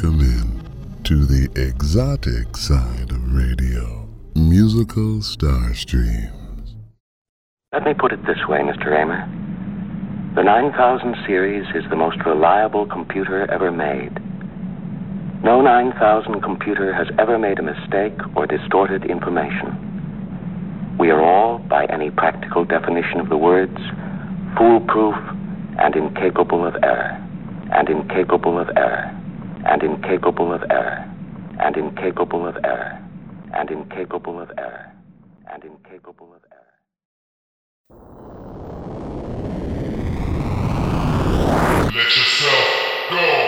Welcome in to the exotic side of radio, musical Starstreams. Let me put it this way, Mr. Raymer. The 9000 series is the most reliable computer ever made. No 9000 computer has ever made a mistake or distorted information. We are all, by any practical definition of the words, foolproof and incapable of error. And incapable of error and incapable of error, and incapable of error, and incapable of error, and incapable of error. Let yourself go!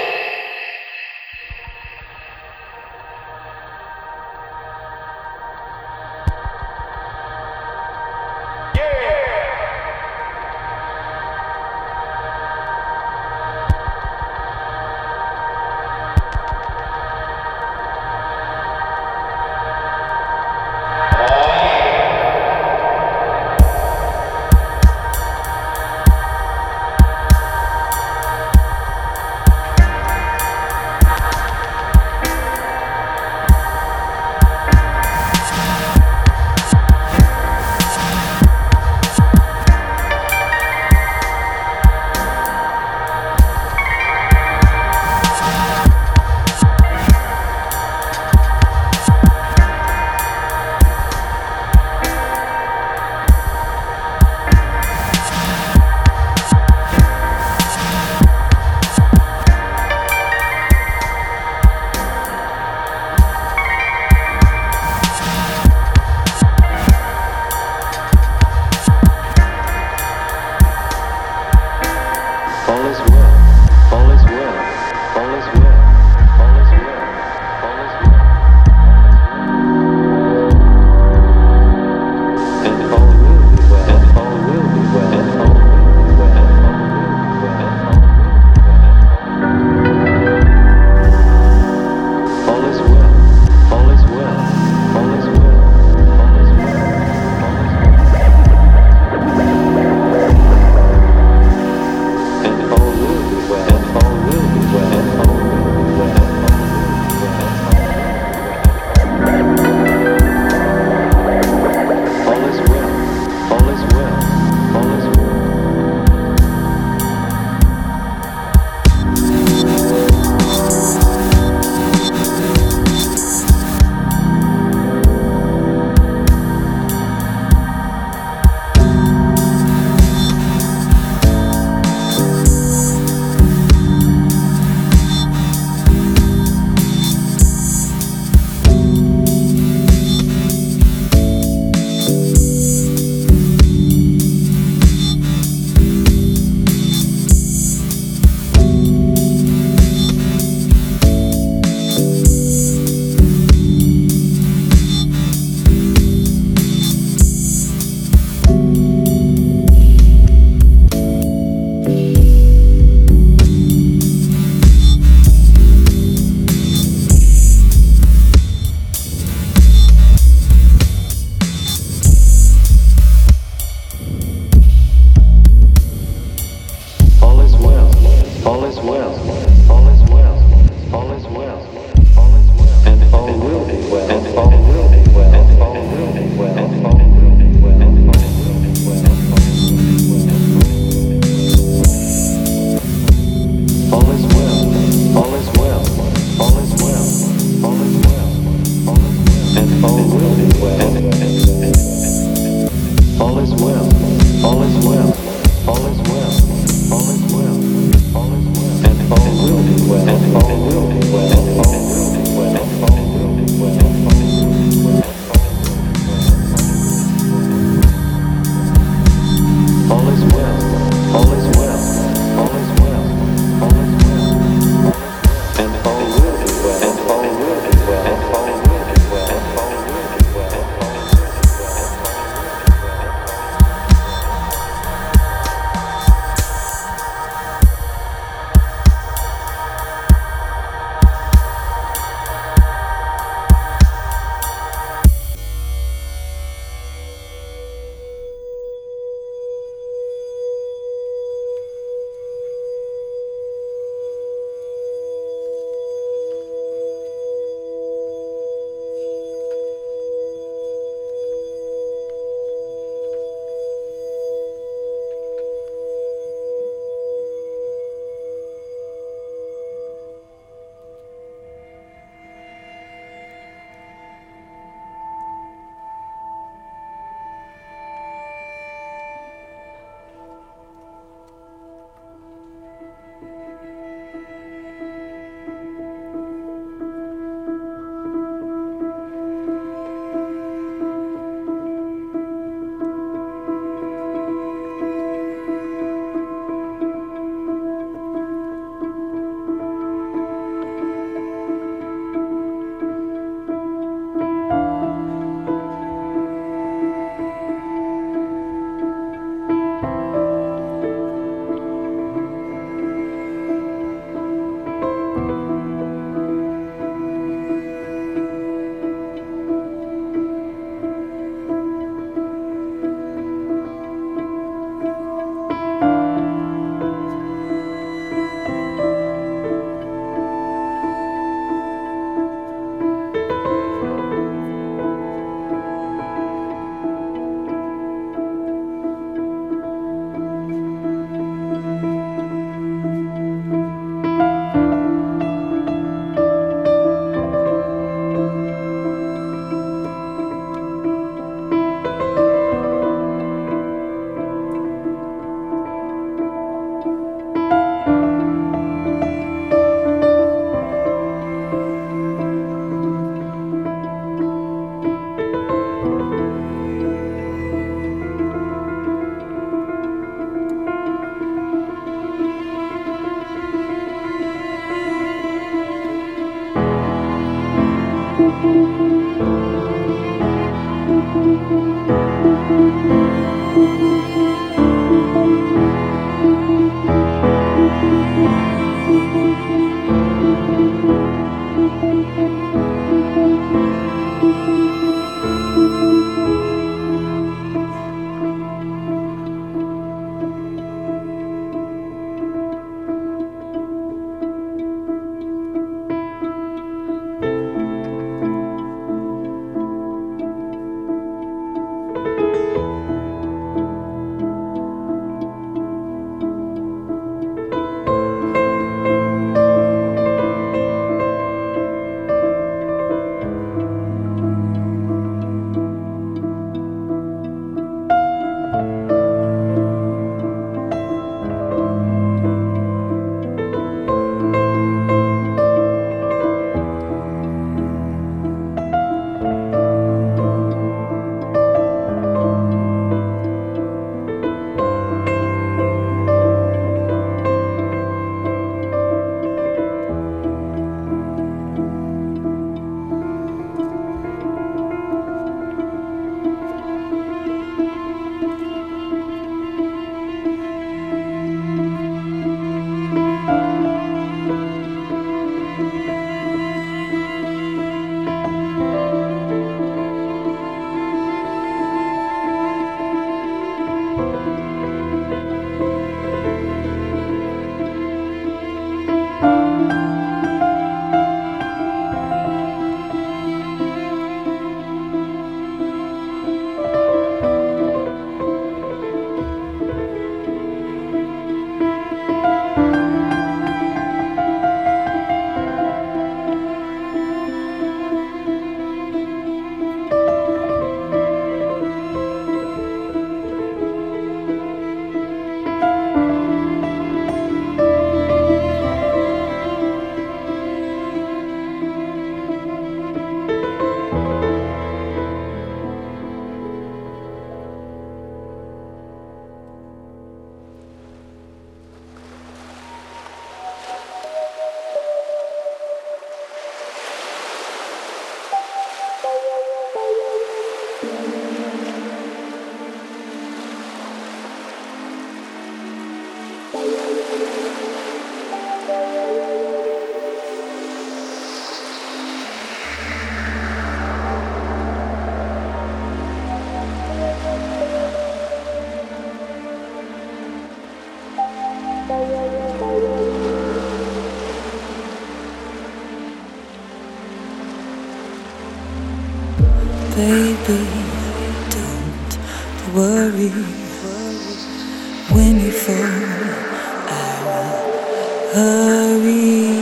hurry,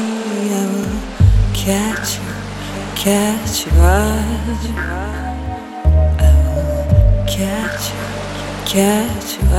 I will catch you, catch you, I will catch you, catch you, I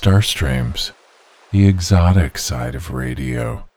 Starstreams, the exotic side of radio.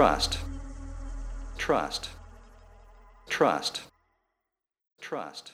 Trust. Trust. Trust. Trust.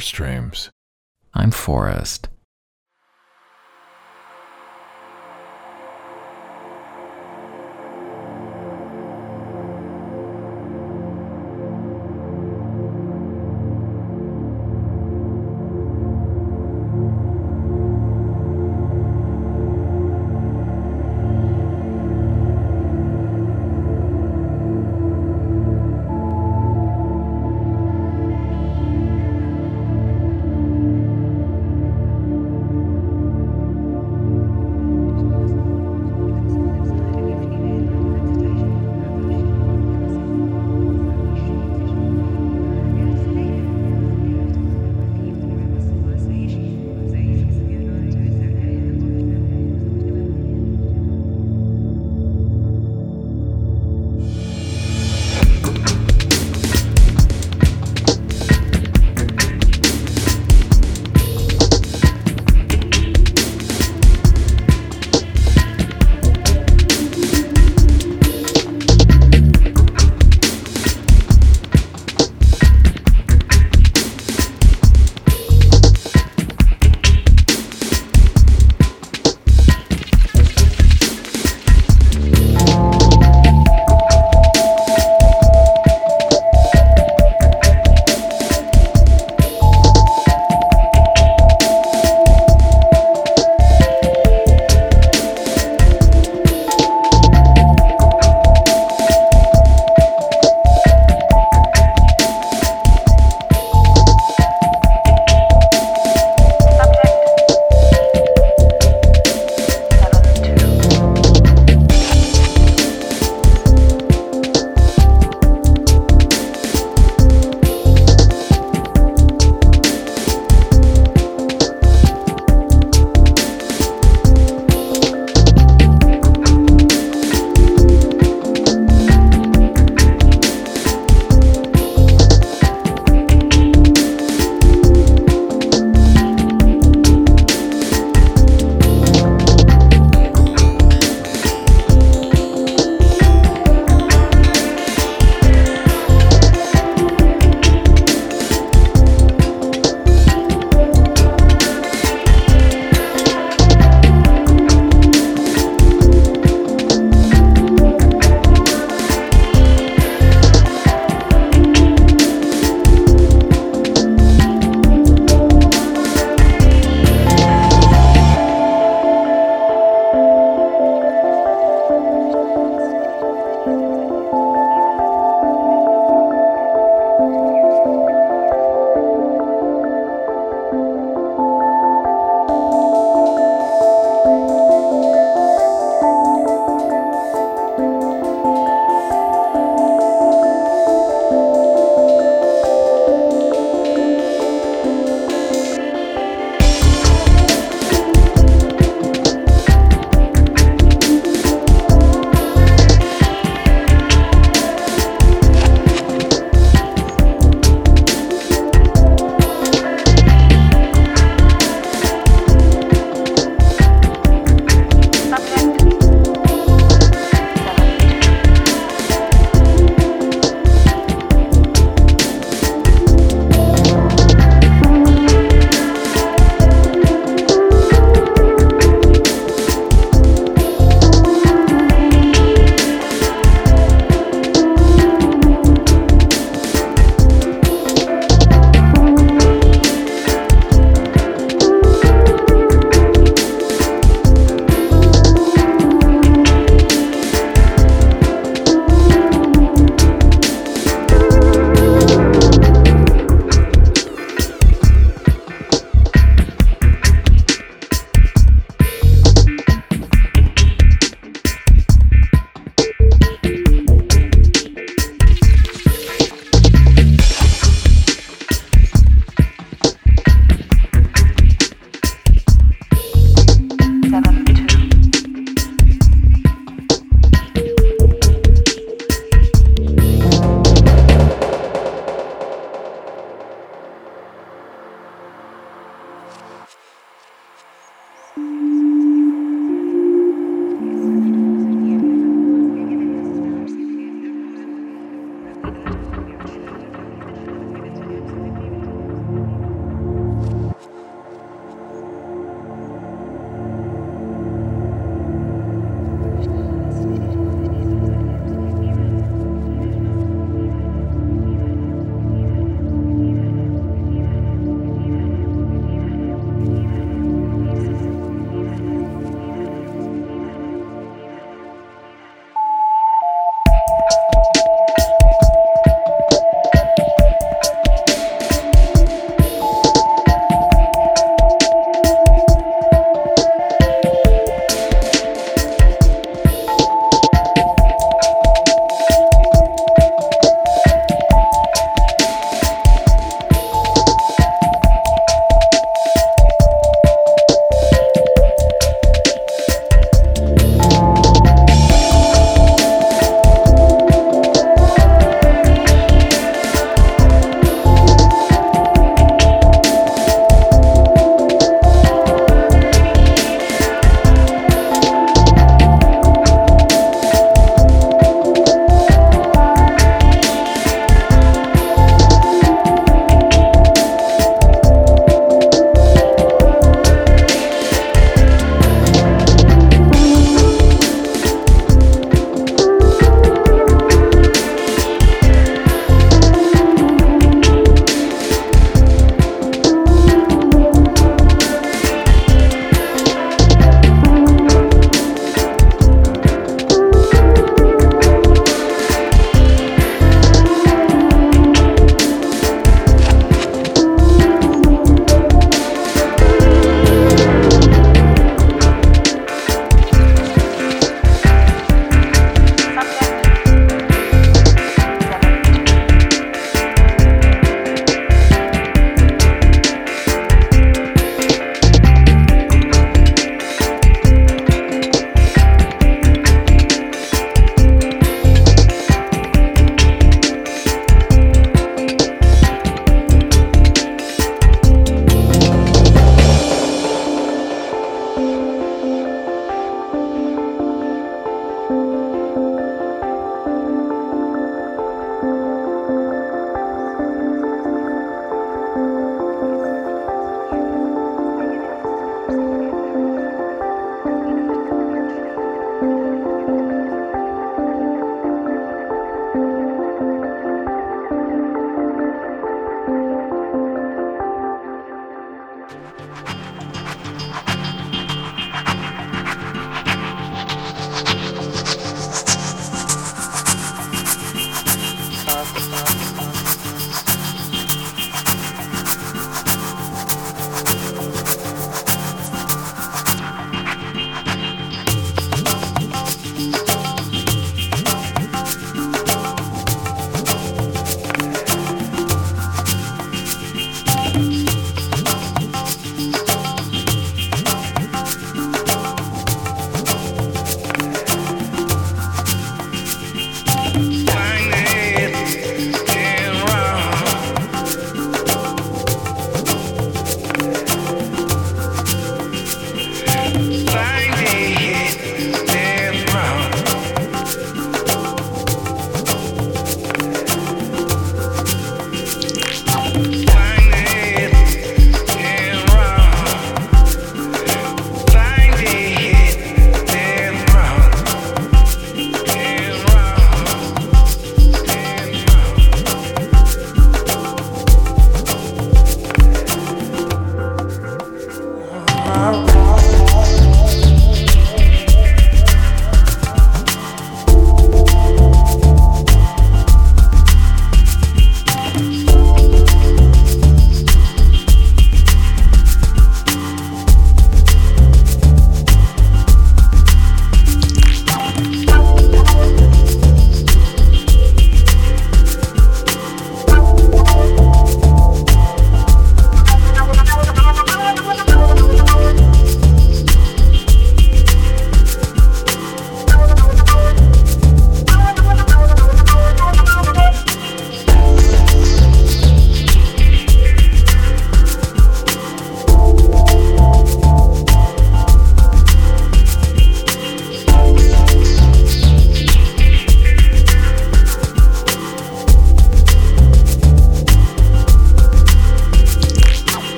Starstreams. I'm Forrest.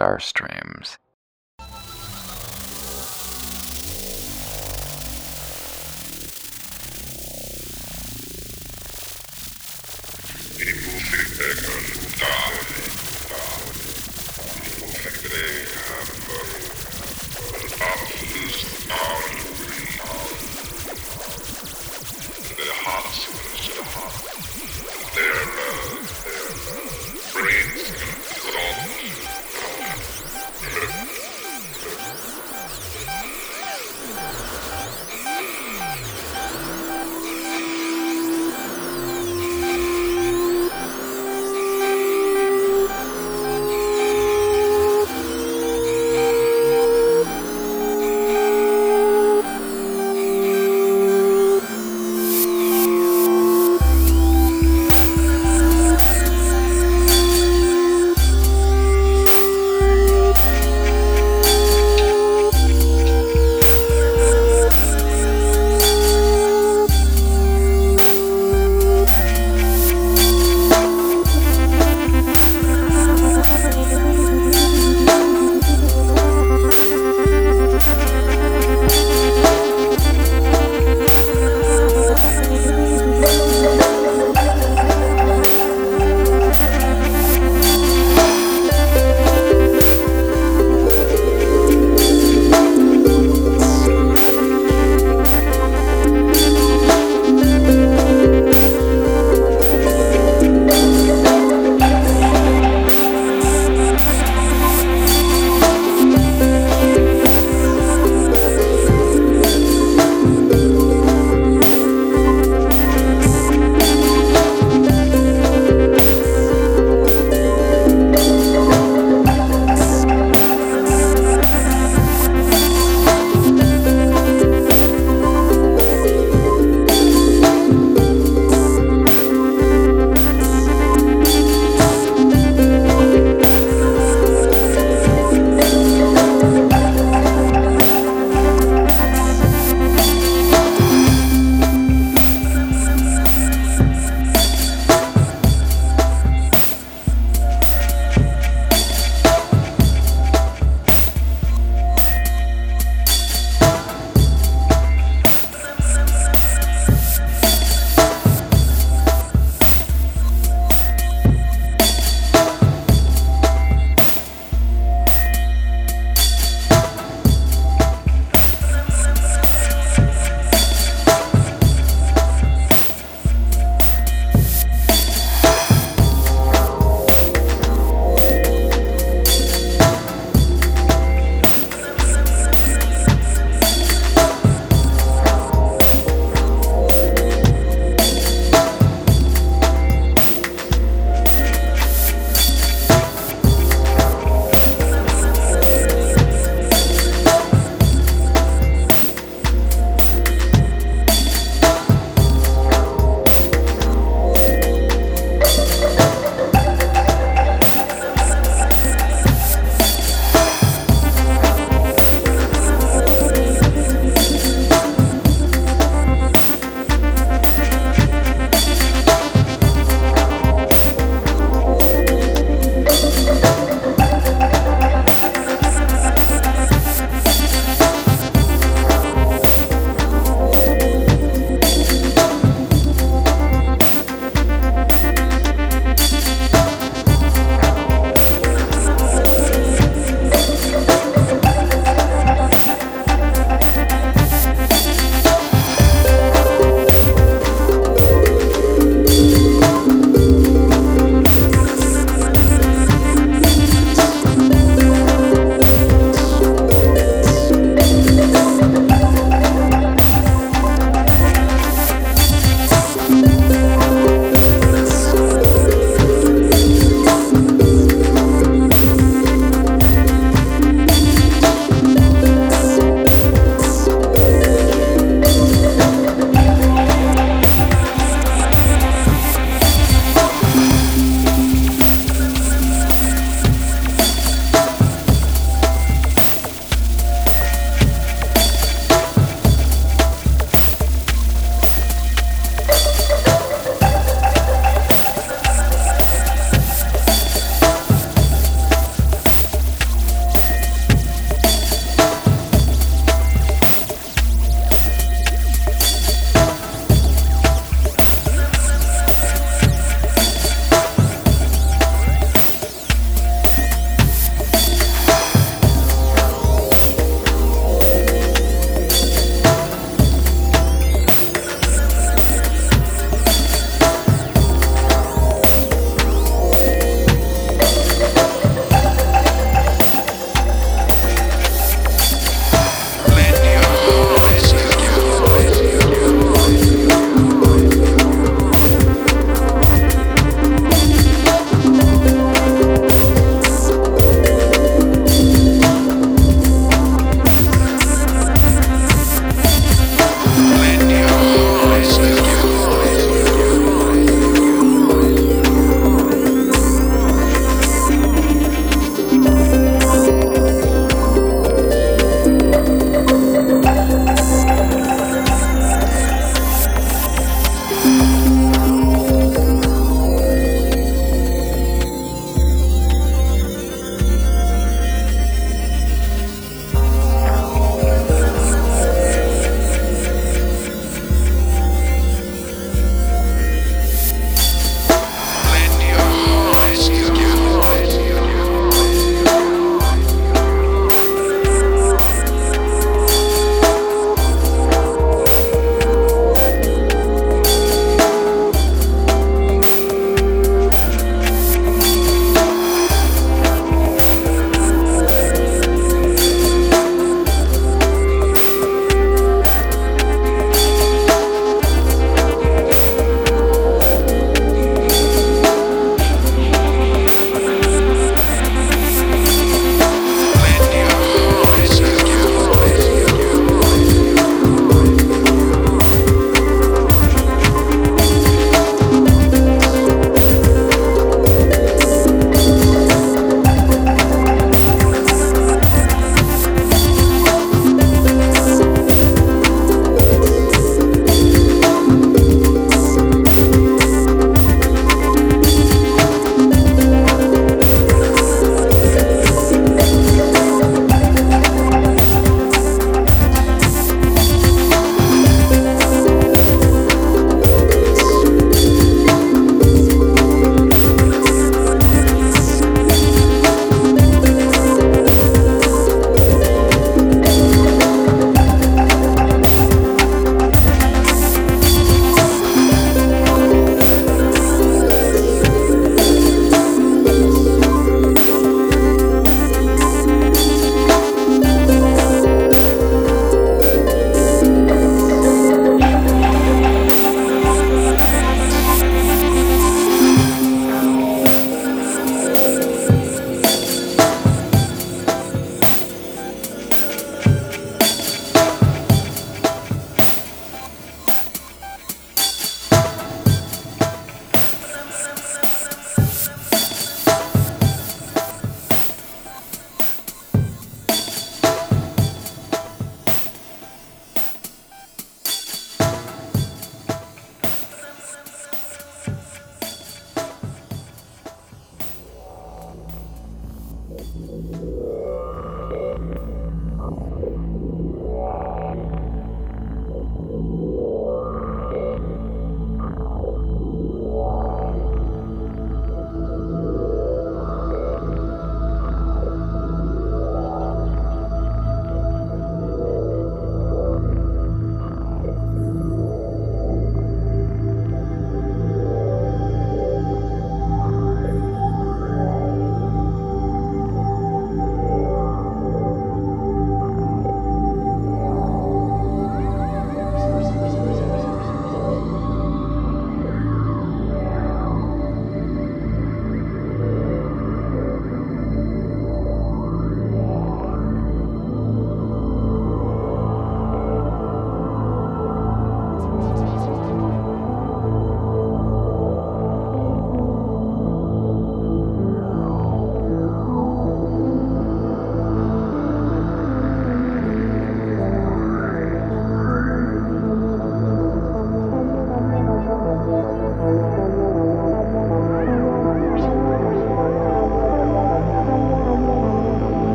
Musical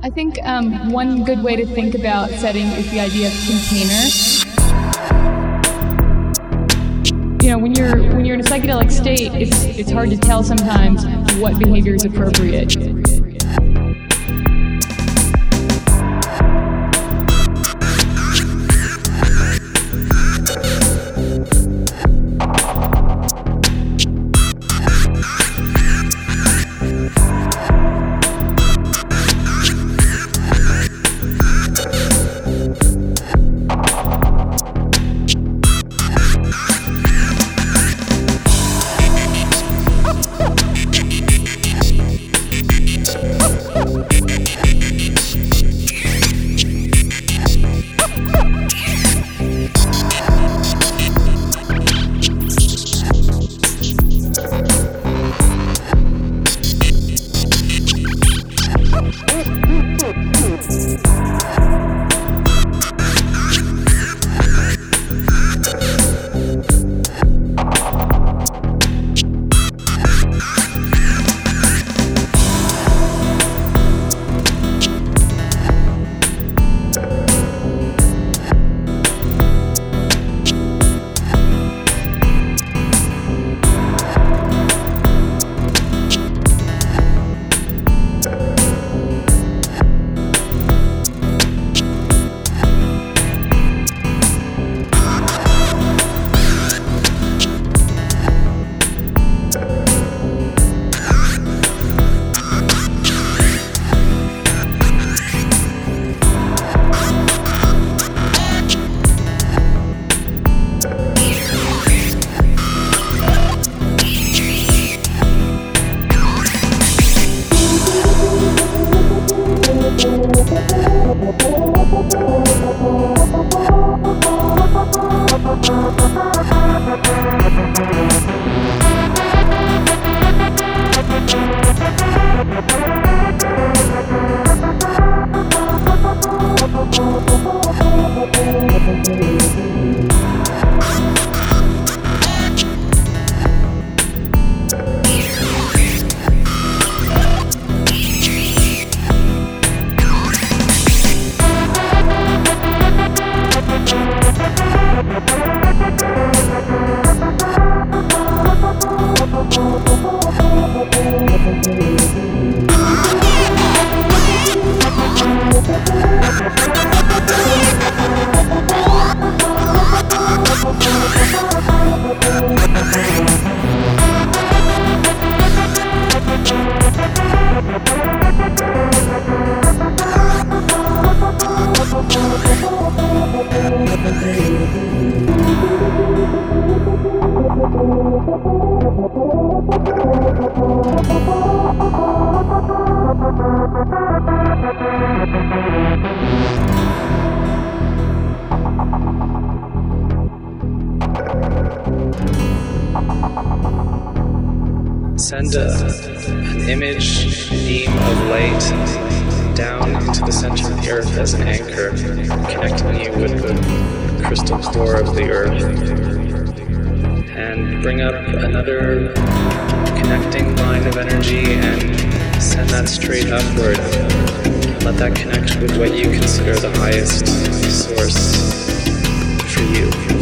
I think um, one good way to think about setting is the idea of container. You know, when you're when you're in a psychedelic state, it's it's hard to tell sometimes what behavior is appropriate. Send a, an image beam of light down into the center of the earth as an anchor, connecting you with the crystal core of the earth. And bring up another connecting line of energy and send that straight upward. Let that connect with what you consider the highest source for you.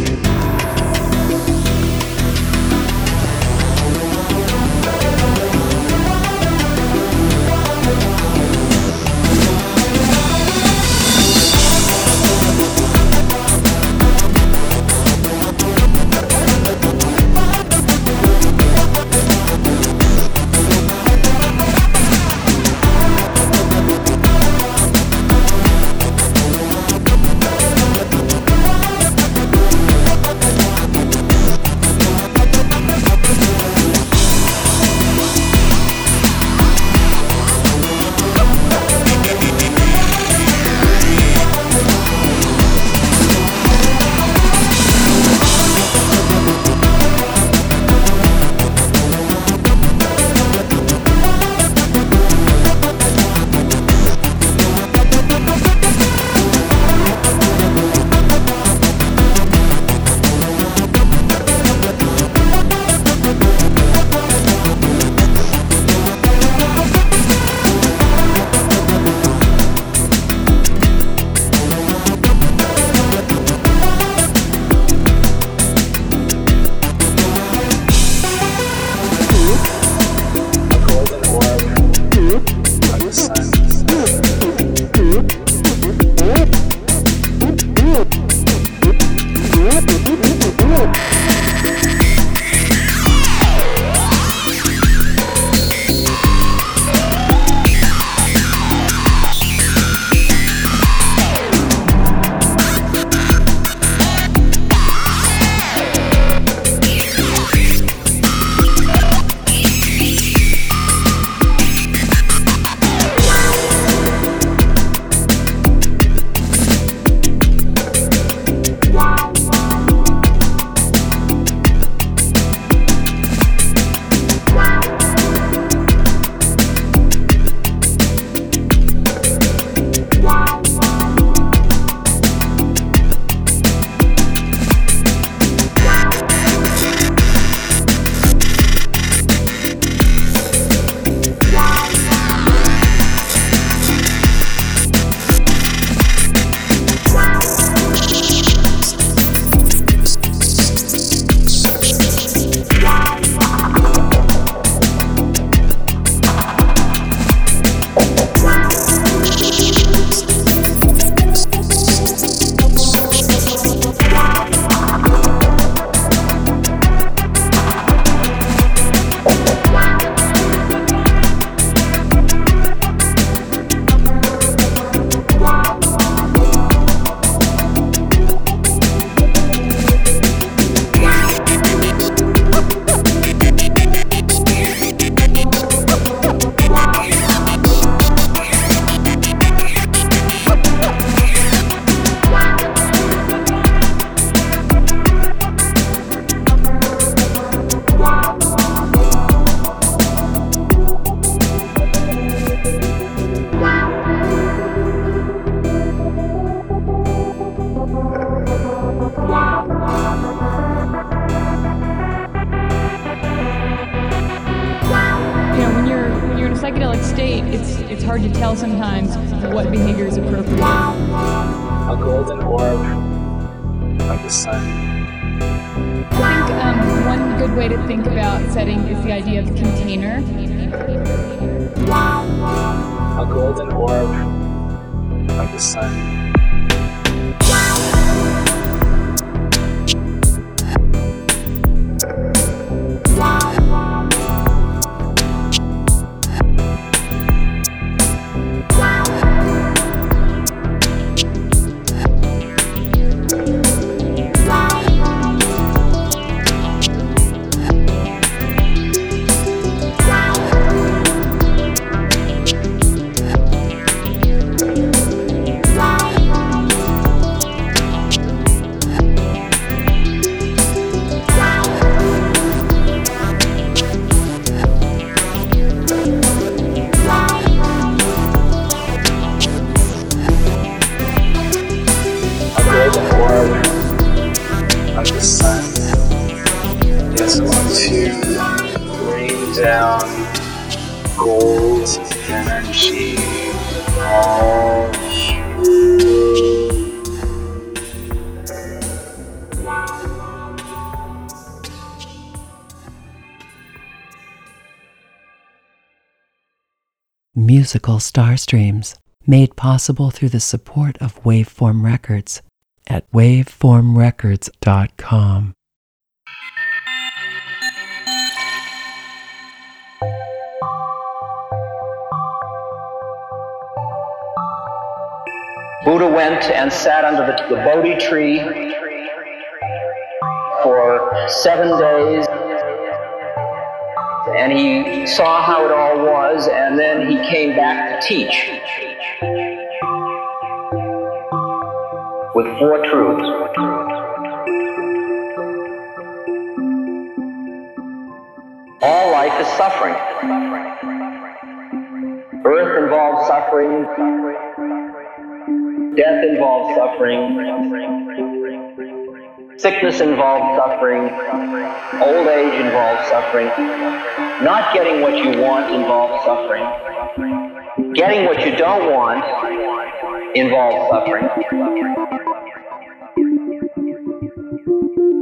Musical Starstreams, made possible through the support of Waveform Records at waveformrecords.com. Buddha went and sat under the, the Bodhi tree for seven days. And he saw how it all was, and then he came back to teach with four truths. All life is suffering. Earth involves suffering. Death involves suffering. Sickness involves suffering. Old age involves suffering. Not getting what you want involves suffering. Getting what you don't want involves suffering.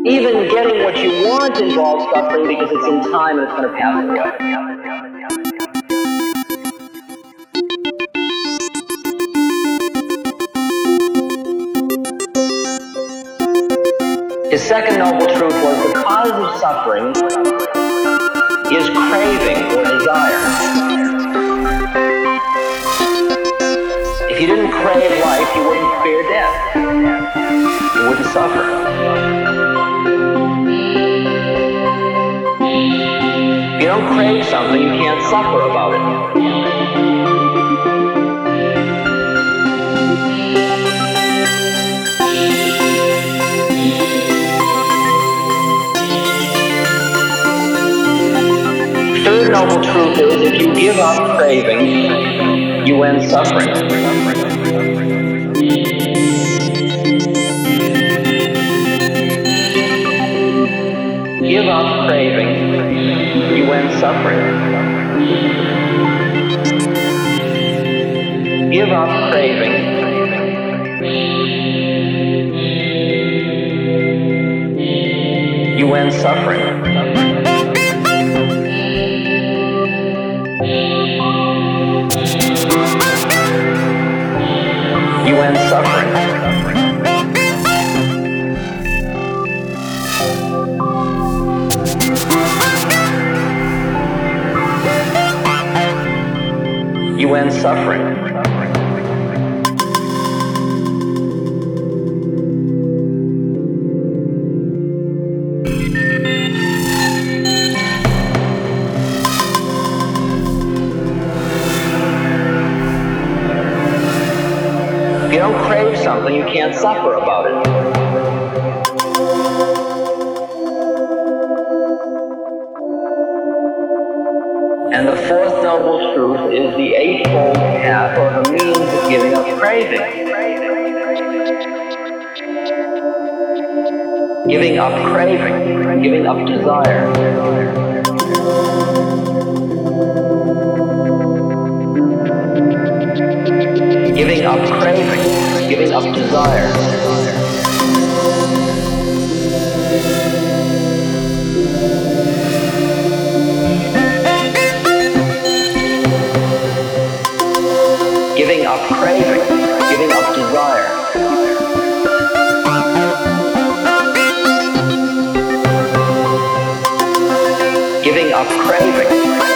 Even getting what you want involves suffering because it's in time and it's going to pass away. His second noble truth was the cause of suffering is craving or desire. If you didn't crave life, you wouldn't fear death. You wouldn't suffer. If you don't crave something, you can't suffer about it. Noble truth is if you give up craving, you end suffering. Give up craving, you end suffering. Give up craving. You end suffering. End suffering. End suffering. Something, you can't suffer about it. And the fourth noble truth is the eightfold path or the means of giving up craving. Giving up craving, giving up desire. Up desire. Giving up craving, giving up desire. Giving up craving,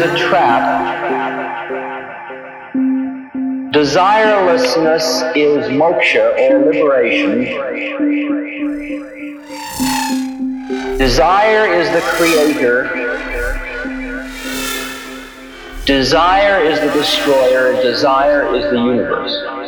a trap. Desirelessness is moksha or liberation. Desire is the creator. Desire is the destroyer. Desire is the universe.